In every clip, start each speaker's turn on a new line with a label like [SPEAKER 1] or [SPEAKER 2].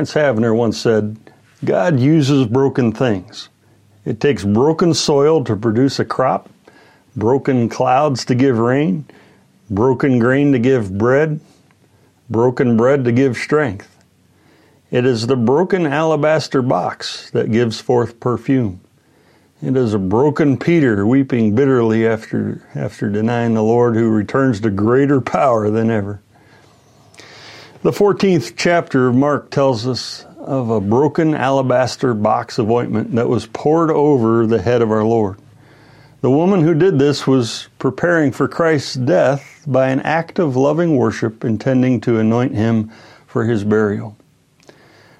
[SPEAKER 1] Vance Havner once said, God uses broken things. It takes broken soil to produce a crop, broken clouds to give rain, broken grain to give bread, broken bread to give strength. It is the broken alabaster box that gives forth perfume. It is a broken Peter weeping bitterly after, after denying the Lord who returns to greater power than ever. The 14th chapter of Mark tells us of a broken alabaster box of ointment that was poured over the head of our Lord. The woman who did this was preparing for Christ's death by an act of loving worship intending to anoint him for his burial.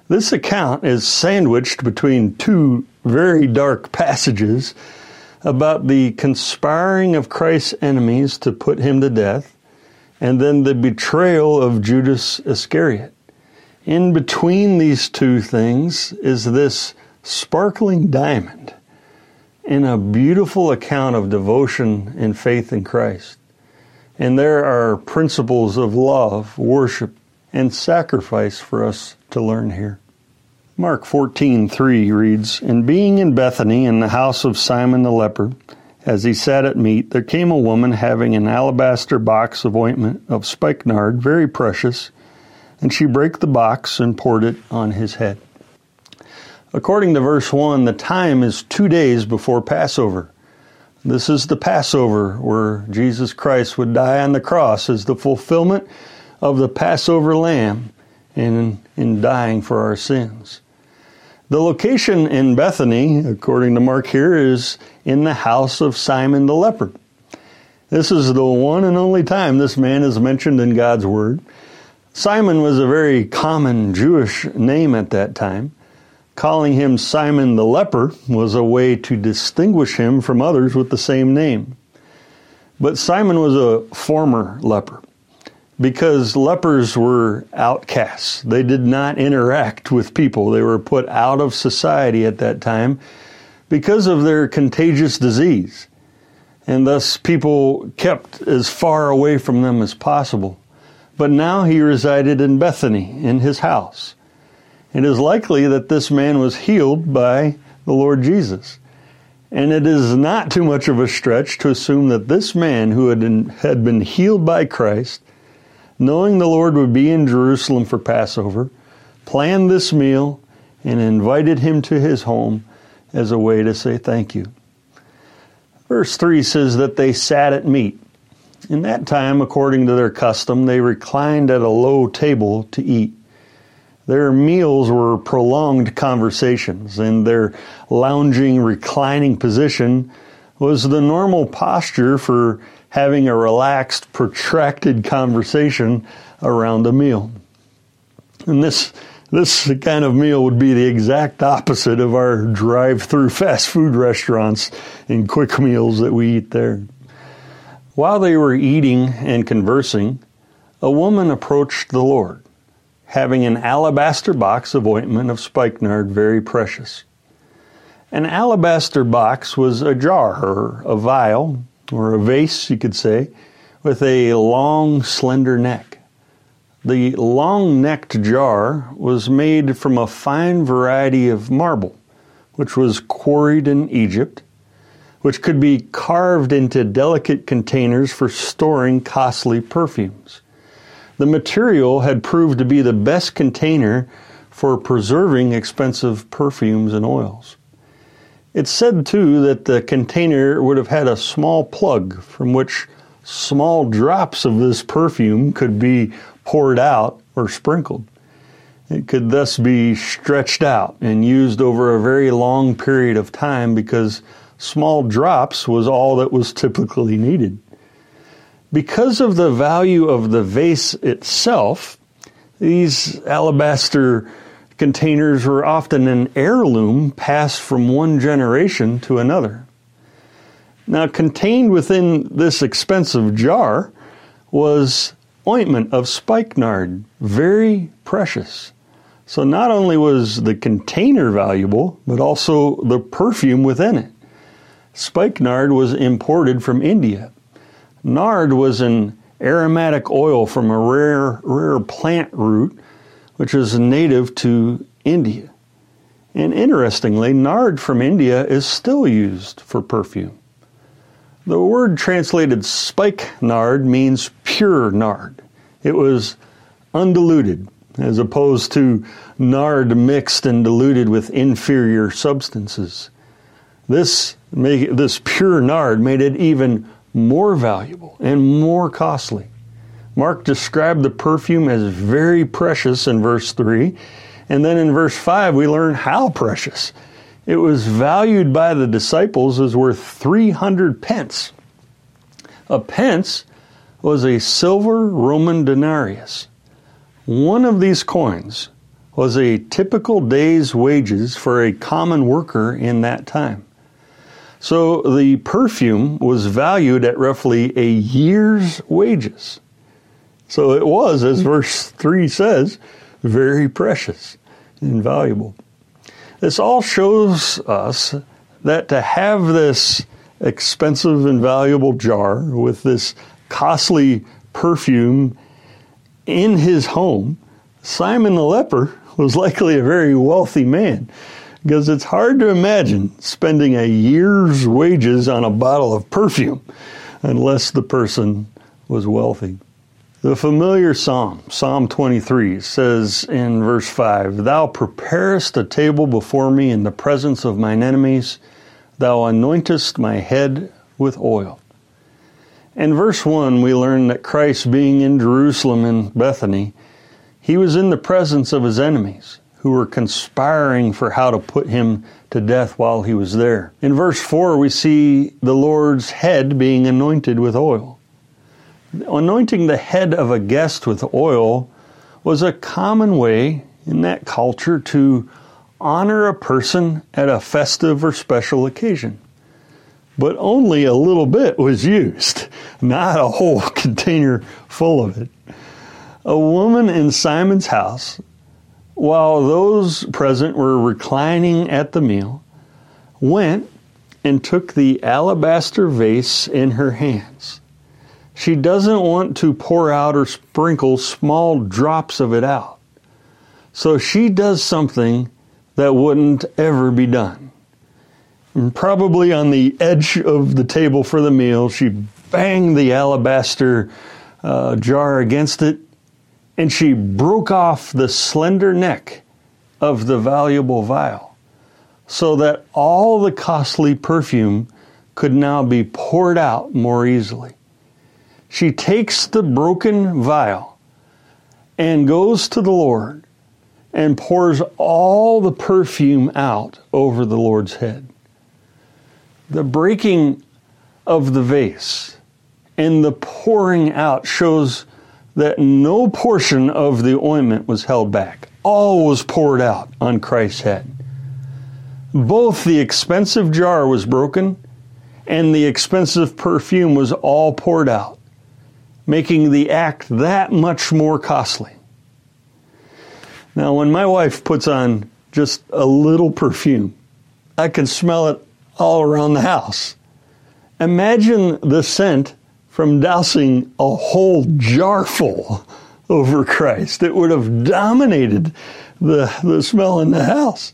[SPEAKER 1] This account is sandwiched between two very dark passages about the conspiring of Christ's enemies to put him to death and then the betrayal of Judas Iscariot. In between these two things is this sparkling diamond in a beautiful account of devotion and faith in Christ. And there are principles of love, worship, and sacrifice for us to learn here. Mark 14:3 reads, "And being in Bethany in the house of Simon the leper, as he sat at meat, there came a woman having an alabaster box of ointment of spikenard, very precious, and she brake the box and poured it on his head. According to verse 1, the time is two days before Passover. This is the Passover where Jesus Christ would die on the cross as the fulfillment of the Passover lamb and in dying for our sins. The location in Bethany, according to Mark here, is in the house of Simon the leper. This is the one and only time this man is mentioned in God's Word. Simon was a very common Jewish name at that time. Calling him Simon the leper was a way to distinguish him from others with the same name. But Simon was a former leper because lepers were outcasts. They did not interact with people. They were put out of society at that time because of their contagious disease. And thus people kept as far away from them as possible. But now he resided in Bethany, in his house. It is likely that this man was healed by the Lord Jesus. And it is not too much of a stretch to assume that this man who had been healed by Christ knowing the Lord would be in Jerusalem for Passover, planned this meal and invited him to his home as a way to say thank you. Verse 3 says that they sat at meat. In that time, according to their custom, they reclined at a low table to eat. Their meals were prolonged conversations, and their lounging, reclining position was the normal posture for having a relaxed, protracted conversation around a meal. And this this kind of meal would be the exact opposite of our drive-through fast food restaurants and quick meals that we eat there. While they were eating and conversing, a woman approached the Lord, having an alabaster box of ointment of spikenard very precious. An alabaster box was a jar or a vial or a vase, you could say, with a long, slender neck. The long necked jar was made from a fine variety of marble, which was quarried in Egypt, which could be carved into delicate containers for storing costly perfumes. The material had proved to be the best container for preserving expensive perfumes and oils. It's said, too, that the container would have had a small plug from which small drops of this perfume could be poured out or sprinkled. It could thus be stretched out and used over a very long period of time because small drops was all that was typically needed. Because of the value of the vase itself, these alabaster containers were often an heirloom passed from one generation to another. Now, contained within this expensive jar was ointment of spikenard, very precious. So, not only was the container valuable, but also the perfume within it. Spikenard was imported from India. Nard was an aromatic oil from a rare, rare plant root, which is native to India. And interestingly, nard from India is still used for perfume. The word translated spike nard means pure nard. It was undiluted, as opposed to nard mixed and diluted with inferior substances. This, this pure nard made it even more valuable and more costly. Mark described the perfume as very precious in verse 3, and then in verse 5 we learn how precious. It was valued by the disciples as worth 300 pence. A pence was a silver Roman denarius. One of these coins was a typical day's wages for a common worker in that time. So the perfume was valued at roughly a year's wages. So it was, as verse 3 says, very precious and valuable. This all shows us that to have this expensive and valuable jar with this costly perfume in his home, Simon the leper was likely a very wealthy man because it's hard to imagine spending a year's wages on a bottle of perfume unless the person was wealthy. The familiar psalm, Psalm 23, says in verse 5 Thou preparest a table before me in the presence of mine enemies, thou anointest my head with oil. In verse 1, we learn that Christ, being in Jerusalem and Bethany, he was in the presence of his enemies who were conspiring for how to put him to death while he was there. In verse 4, we see the Lord's head being anointed with oil. Anointing the head of a guest with oil was a common way in that culture to honor a person at a festive or special occasion. But only a little bit was used, not a whole container full of it. A woman in Simon's house, while those present were reclining at the meal, went and took the alabaster vase in her hands she doesn't want to pour out or sprinkle small drops of it out. So she does something that wouldn't ever be done. And probably on the edge of the table for the meal, she banged the alabaster uh, jar against it and she broke off the slender neck of the valuable vial so that all the costly perfume could now be poured out more easily she takes the broken vial and goes to the Lord and pours all the perfume out over the Lord's head. The breaking of the vase and the pouring out shows that no portion of the ointment was held back. All was poured out on Christ's head. Both the expensive jar was broken and the expensive perfume was all poured out making the act that much more costly. Now, when my wife puts on just a little perfume, I can smell it all around the house. Imagine the scent from dousing a whole jar full over Christ. It would have dominated the, the smell in the house.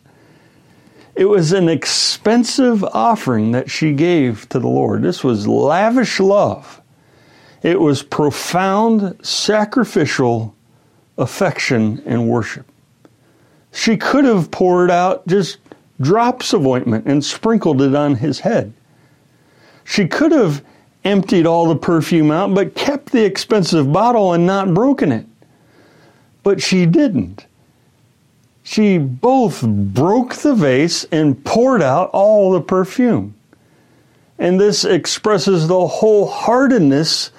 [SPEAKER 1] It was an expensive offering that she gave to the Lord. This was lavish love it was profound sacrificial affection and worship. She could have poured out just drops of ointment and sprinkled it on his head. She could have emptied all the perfume out but kept the expensive bottle and not broken it. But she didn't. She both broke the vase and poured out all the perfume. And this expresses the wholeheartedness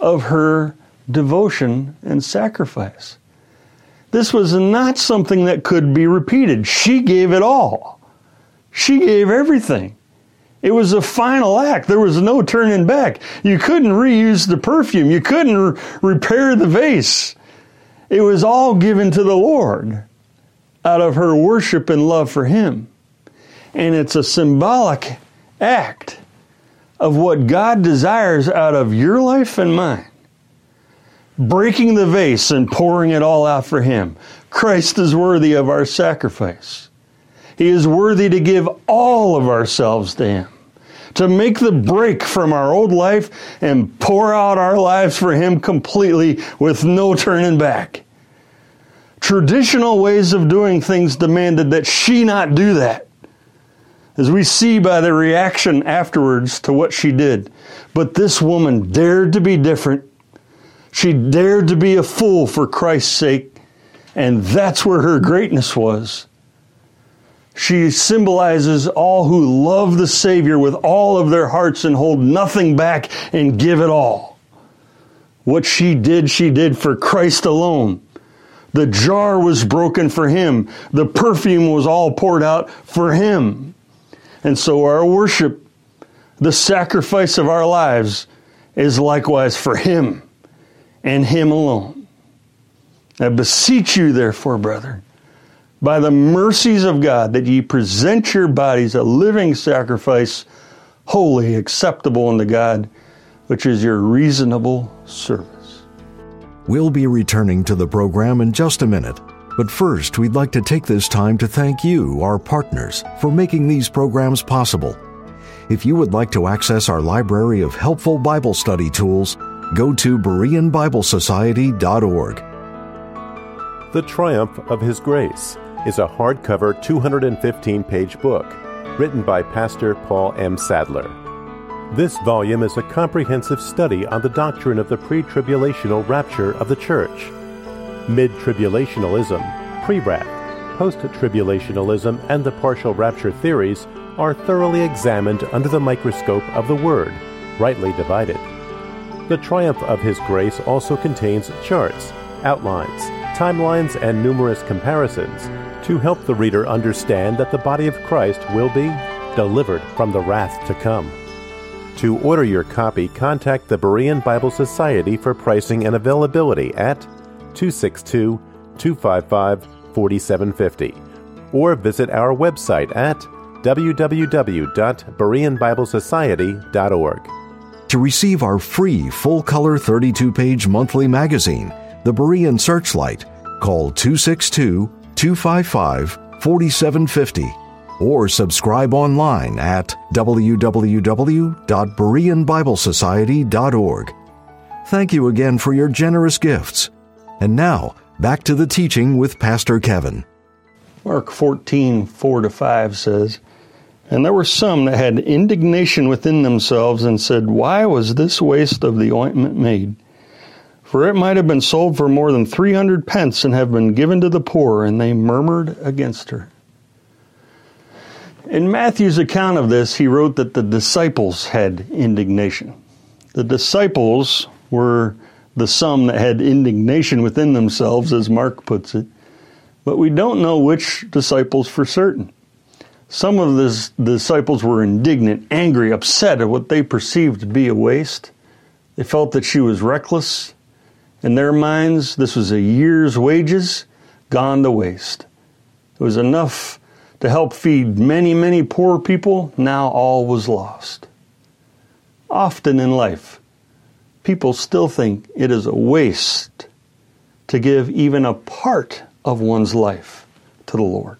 [SPEAKER 1] of her devotion and sacrifice. This was not something that could be repeated. She gave it all. She gave everything. It was a final act. There was no turning back. You couldn't reuse the perfume. You couldn't re- repair the vase. It was all given to the Lord out of her worship and love for Him. And it's a symbolic act of what God desires out of your life and mine. Breaking the vase and pouring it all out for Him. Christ is worthy of our sacrifice. He is worthy to give all of ourselves to Him. To make the break from our old life and pour out our lives for Him completely with no turning back. Traditional ways of doing things demanded that she not do that as we see by the reaction afterwards to what she did. But this woman dared to be different. She dared to be a fool for Christ's sake, and that's where her greatness was. She symbolizes all who love the Savior with all of their hearts and hold nothing back and give it all. What she did, she did for Christ alone. The jar was broken for Him. The perfume was all poured out for Him. And so our worship, the sacrifice of our lives, is likewise for Him and Him alone. I beseech you, therefore, brethren, by the mercies of God, that ye present your bodies a living sacrifice, holy, acceptable unto God, which is your reasonable service.
[SPEAKER 2] We'll be returning to the program in just a minute. But first, we'd like to take this time to thank you, our partners, for making these programs possible. If you would like to access our library of helpful Bible study tools, go to BereanBibleSociety.org.
[SPEAKER 3] The Triumph of His Grace is a hardcover 215 page book written by Pastor Paul M. Sadler. This volume is a comprehensive study on the doctrine of the pre tribulational rapture of the church mid tribulationalism, pre rapture, post tribulationalism, and the partial rapture theories are thoroughly examined under the microscope of the Word, rightly divided. The Triumph of His Grace also contains charts, outlines, timelines, and numerous comparisons to help the reader understand that the body of Christ will be delivered from the wrath to come. To order your copy, contact the Berean Bible Society for pricing and availability at 262 255 4750 or visit our website at www.bereanbiblesociety.org.
[SPEAKER 2] To receive our free full color 32 page monthly magazine, The Berean Searchlight, call 262 255 4750 or subscribe online at www.bereanbiblesociety.org. Thank you again for your generous gifts. And now, back to the teaching with Pastor Kevin.
[SPEAKER 1] Mark 14, 4 to 5 says, And there were some that had indignation within themselves and said, Why was this waste of the ointment made? For it might have been sold for more than 300 pence and have been given to the poor, and they murmured against her. In Matthew's account of this, he wrote that the disciples had indignation. The disciples were the some that had indignation within themselves, as Mark puts it. But we don't know which disciples for certain. Some of the disciples were indignant, angry, upset at what they perceived to be a waste. They felt that she was reckless. In their minds, this was a year's wages gone to waste. It was enough to help feed many, many poor people. Now all was lost. Often in life, people still think it is a waste to give even a part of one's life to the Lord.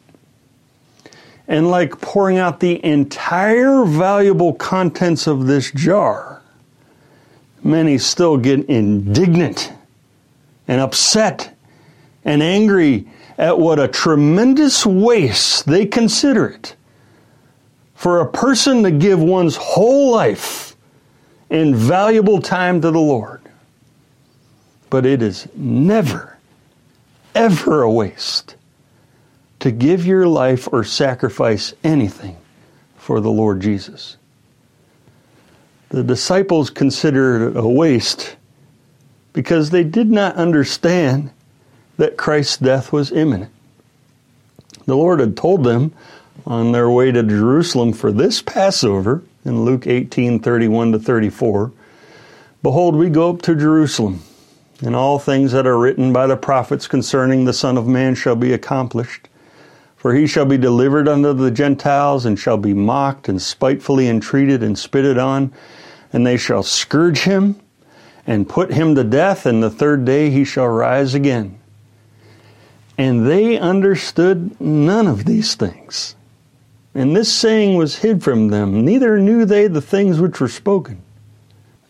[SPEAKER 1] And like pouring out the entire valuable contents of this jar, many still get indignant and upset and angry at what a tremendous waste they consider it for a person to give one's whole life invaluable time to the Lord. But it is never, ever a waste to give your life or sacrifice anything for the Lord Jesus. The disciples considered it a waste because they did not understand that Christ's death was imminent. The Lord had told them on their way to Jerusalem for this Passover in Luke 18 31 to 34 Behold, we go up to Jerusalem, and all things that are written by the prophets concerning the Son of Man shall be accomplished. For he shall be delivered unto the Gentiles, and shall be mocked, and spitefully entreated, and spitted on, and they shall scourge him, and put him to death, and the third day he shall rise again. And they understood none of these things. And this saying was hid from them, neither knew they the things which were spoken.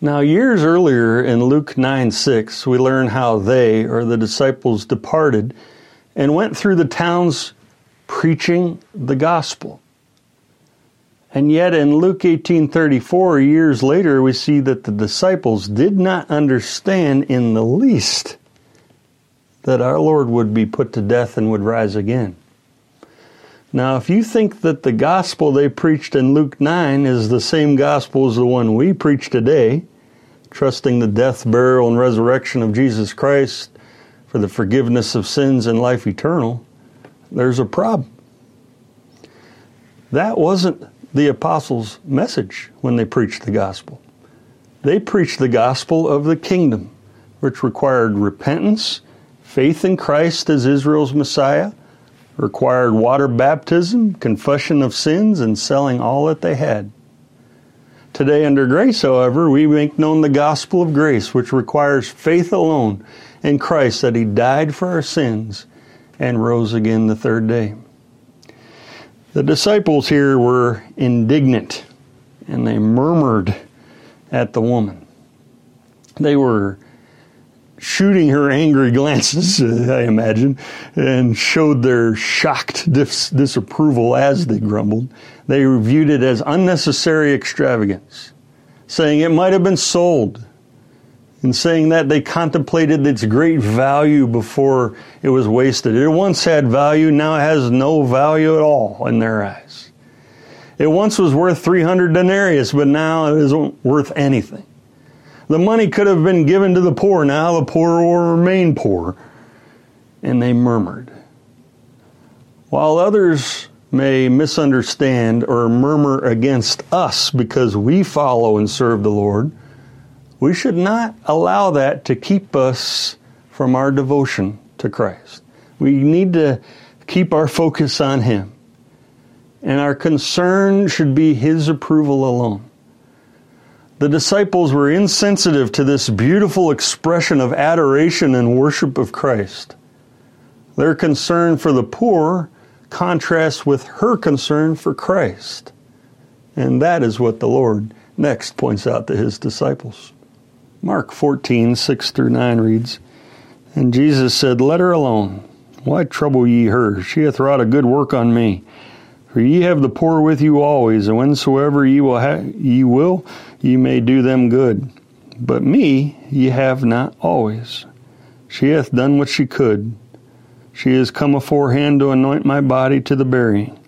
[SPEAKER 1] Now, years earlier in Luke 9 6, we learn how they, or the disciples, departed and went through the towns preaching the gospel. And yet in Luke 18:34 years later we see that the disciples did not understand in the least that our Lord would be put to death and would rise again. Now, if you think that the gospel they preached in Luke 9 is the same gospel as the one we preach today, trusting the death, burial, and resurrection of Jesus Christ for the forgiveness of sins and life eternal, there's a problem. That wasn't the apostles' message when they preached the gospel. They preached the gospel of the kingdom, which required repentance, faith in Christ as Israel's Messiah, required water baptism, confession of sins, and selling all that they had. Today, under grace, however, we make known the gospel of grace, which requires faith alone in Christ that He died for our sins and rose again the third day. The disciples here were indignant and they murmured at the woman. They were shooting her angry glances, uh, I imagine, and showed their shocked dis- disapproval as they grumbled. They viewed it as unnecessary extravagance, saying it might have been sold. In saying that, they contemplated its great value before it was wasted. It once had value, now it has no value at all in their eyes. It once was worth 300 denarius, but now it isn't worth anything. The money could have been given to the poor. Now the poor will remain poor. And they murmured. While others may misunderstand or murmur against us because we follow and serve the Lord, we should not allow that to keep us from our devotion to Christ. We need to keep our focus on Him. And our concern should be His approval alone. The disciples were insensitive to this beautiful expression of adoration and worship of Christ. Their concern for the poor contrasts with her concern for Christ. And that is what the Lord next points out to his disciples. Mark 14, 6 through 9 reads, And Jesus said, Let her alone. Why trouble ye her? She hath wrought a good work on me. For ye have the poor with you always, and whensoever ye will, ha- ye will, ye may do them good. But me ye have not always. She hath done what she could. She is come aforehand to anoint my body to the burying.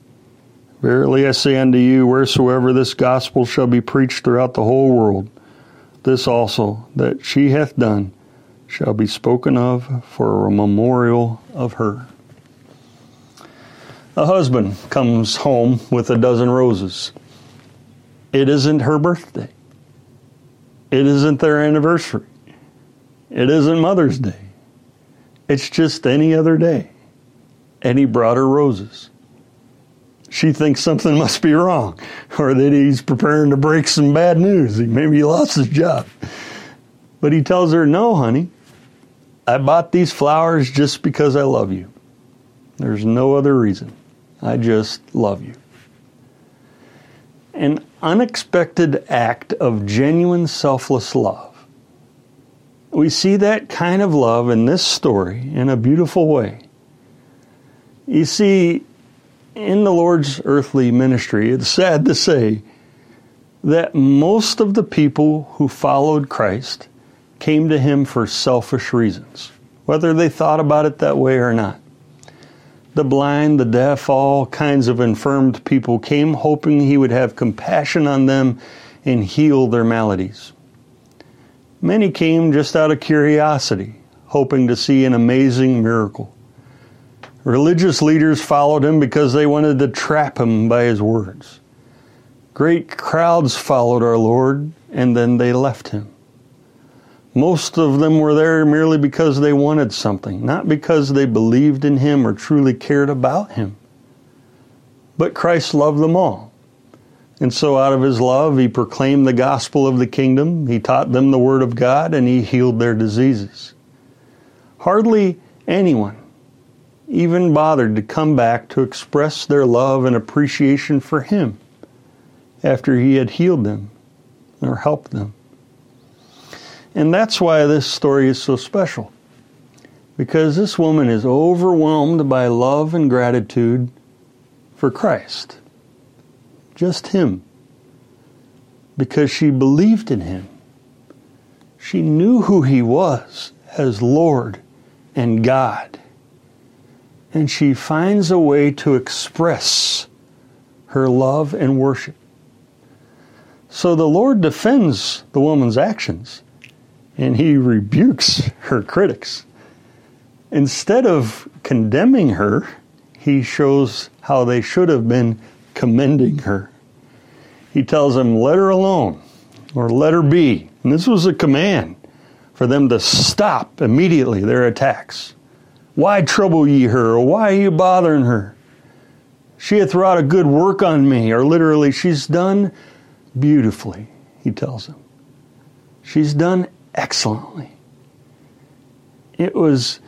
[SPEAKER 1] Verily I say unto you, wheresoever this gospel shall be preached throughout the whole world, this also that she hath done shall be spoken of for a memorial of her. A husband comes home with a dozen roses. It isn't her birthday. It isn't their anniversary. It isn't Mother's Day. It's just any other day. And he brought her roses. She thinks something must be wrong, or that he's preparing to break some bad news. Maybe he lost his job. But he tells her, No, honey, I bought these flowers just because I love you. There's no other reason. I just love you. An unexpected act of genuine selfless love. We see that kind of love in this story in a beautiful way. You see, in the Lord's earthly ministry, it's sad to say that most of the people who followed Christ came to him for selfish reasons, whether they thought about it that way or not the blind, the deaf, all kinds of infirmed people came hoping he would have compassion on them and heal their maladies. Many came just out of curiosity, hoping to see an amazing miracle. Religious leaders followed him because they wanted to trap him by his words. Great crowds followed our Lord, and then they left him. Most of them were there merely because they wanted something, not because they believed in him or truly cared about him. But Christ loved them all. And so, out of his love, he proclaimed the gospel of the kingdom, he taught them the word of God, and he healed their diseases. Hardly anyone even bothered to come back to express their love and appreciation for him after he had healed them or helped them. And that's why this story is so special. Because this woman is overwhelmed by love and gratitude for Christ. Just Him. Because she believed in Him. She knew who He was as Lord and God. And she finds a way to express her love and worship. So the Lord defends the woman's actions and he rebukes her critics. Instead of condemning her, he shows how they should have been commending her. He tells them, let her alone, or let her be. And this was a command for them to stop immediately their attacks. Why trouble ye her? Or why are you bothering her? She hath wrought a good work on me. Or literally, she's done beautifully, he tells them. She's done excellently. It was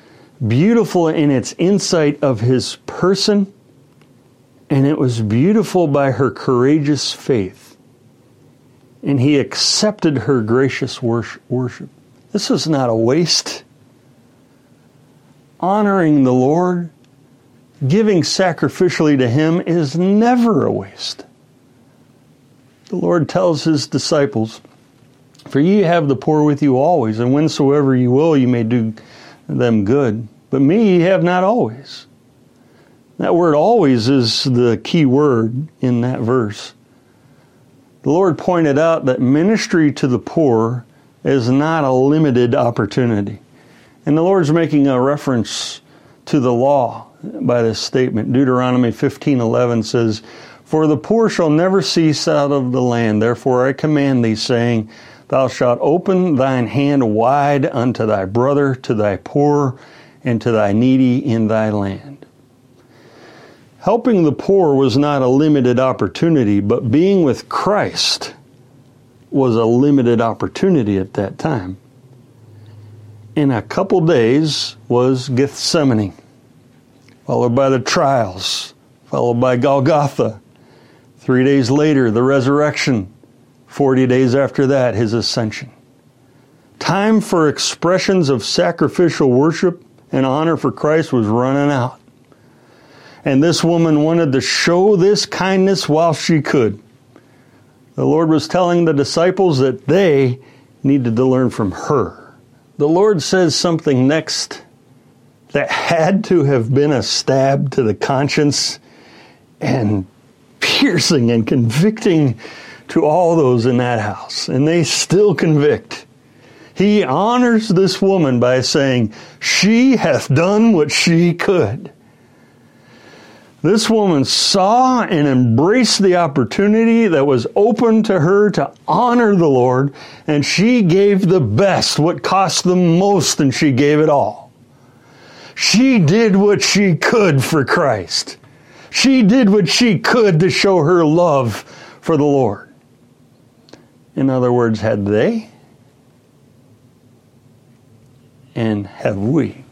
[SPEAKER 1] beautiful in its insight of his person, and it was beautiful by her courageous faith. And he accepted her gracious worship. This is not a waste. Honoring the Lord, giving sacrificially to Him is never a waste. The Lord tells His disciples, For ye have the poor with you always, and whensoever you will, you may do them good. But me ye have not always. That word always is the key word in that verse. The Lord pointed out that ministry to the poor is not a limited opportunity. And the Lord's making a reference to the law by this statement. Deuteronomy 15:11 says, "For the poor shall never cease out of the land. Therefore I command thee, saying, Thou shalt open thine hand wide unto thy brother, to thy poor, and to thy needy in thy land." Helping the poor was not a limited opportunity, but being with Christ was a limited opportunity at that time. In a couple days was Gethsemane, followed by the trials, followed by Golgotha. Three days later, the resurrection. Forty days after that, his ascension. Time for expressions of sacrificial worship and honor for Christ was running out. And this woman wanted to show this kindness while she could. The Lord was telling the disciples that they needed to learn from her. The Lord says something next that had to have been a stab to the conscience and piercing and convicting to all those in that house. And they still convict. He honors this woman by saying, She hath done what she could. This woman saw and embraced the opportunity that was open to her to honor the Lord, and she gave the best, what cost the most, and she gave it all. She did what she could for Christ. She did what she could to show her love for the Lord. In other words, had they? And have we?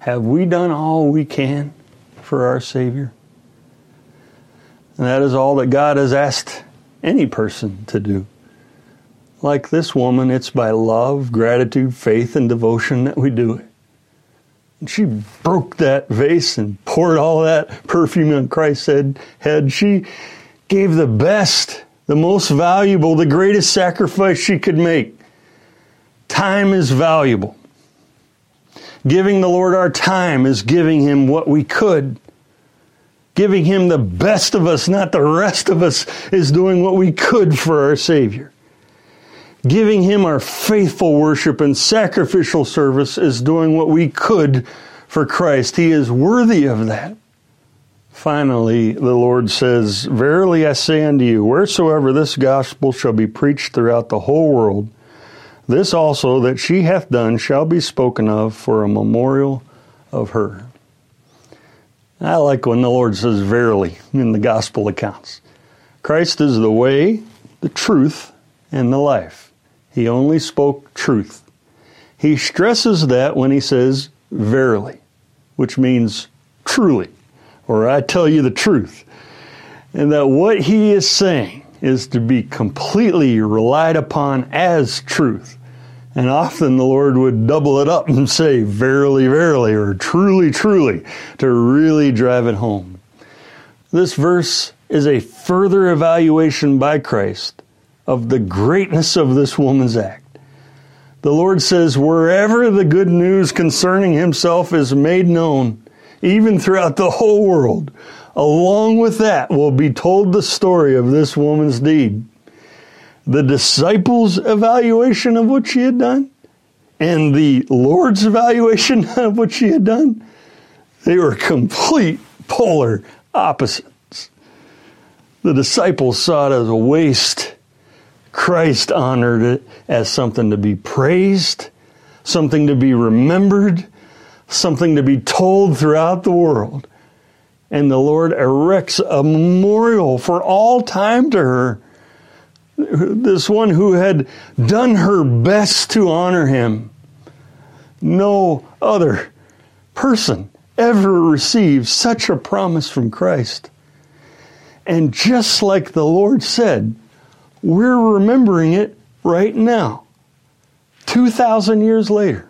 [SPEAKER 1] Have we done all we can for our Savior? And that is all that God has asked any person to do. Like this woman, it's by love, gratitude, faith, and devotion that we do it. And she broke that vase and poured all that perfume on Christ's head. She gave the best, the most valuable, the greatest sacrifice she could make. Time is valuable. Giving the Lord our time is giving Him what we could. Giving Him the best of us, not the rest of us, is doing what we could for our Savior. giving Him our faithful worship and sacrificial service is doing what we could for Christ. He is worthy of that. Finally, the Lord says, Verily I say unto you, wheresoever this gospel shall be preached throughout the whole world, this also that she hath done shall be spoken of for a memorial of her. I like when the Lord says verily in the gospel accounts. Christ is the way, the truth, and the life. He only spoke truth. He stresses that when he says verily, which means truly or I tell you the truth. And that what he is saying is to be completely relied upon as truth. And often the Lord would double it up and say, verily, verily, or truly, truly, to really drive it home. This verse is a further evaluation by Christ of the greatness of this woman's act. The Lord says, wherever the good news concerning himself is made known, even throughout the whole world. Along with that will be told the story of this woman's deed. The disciples' evaluation of what she had done and the Lord's evaluation of what she had done, they were complete polar opposites. The disciples saw it as a waste. Christ honored it as something to be praised, something to be remembered, something to be told throughout the world. And the Lord erects a memorial for all time to her. This one who had done her best to honor him. No other person ever received such a promise from Christ. And just like the Lord said, we're remembering it right now, 2,000 years later.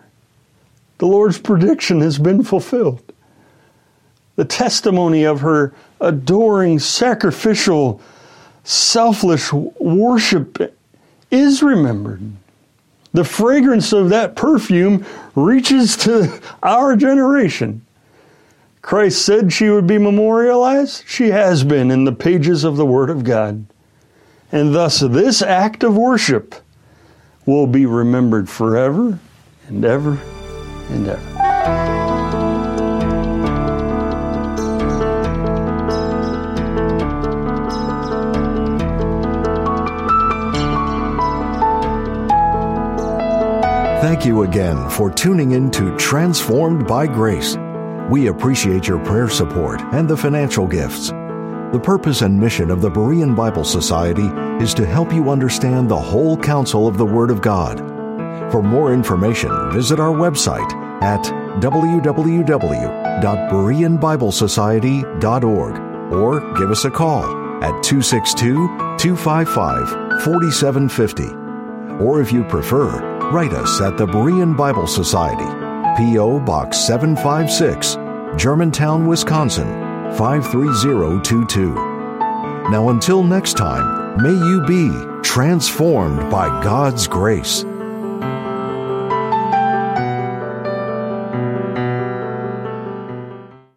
[SPEAKER 1] The Lord's prediction has been fulfilled. The testimony of her adoring, sacrificial, selfless worship is remembered. The fragrance of that perfume reaches to our generation. Christ said she would be memorialized. She has been in the pages of the Word of God. And thus, this act of worship will be remembered forever and ever and ever.
[SPEAKER 2] Thank you again for tuning in to Transformed by Grace. We appreciate your prayer support and the financial gifts. The purpose and mission of the Berean Bible Society is to help you understand the whole counsel of the Word of God. For more information, visit our website at www.bereanbiblesociety.org or give us a call at 262 255 4750. Or if you prefer, write us at the Berean Bible Society, P.O. Box 756, Germantown, Wisconsin 53022. Now, until next time, may you be transformed by God's grace.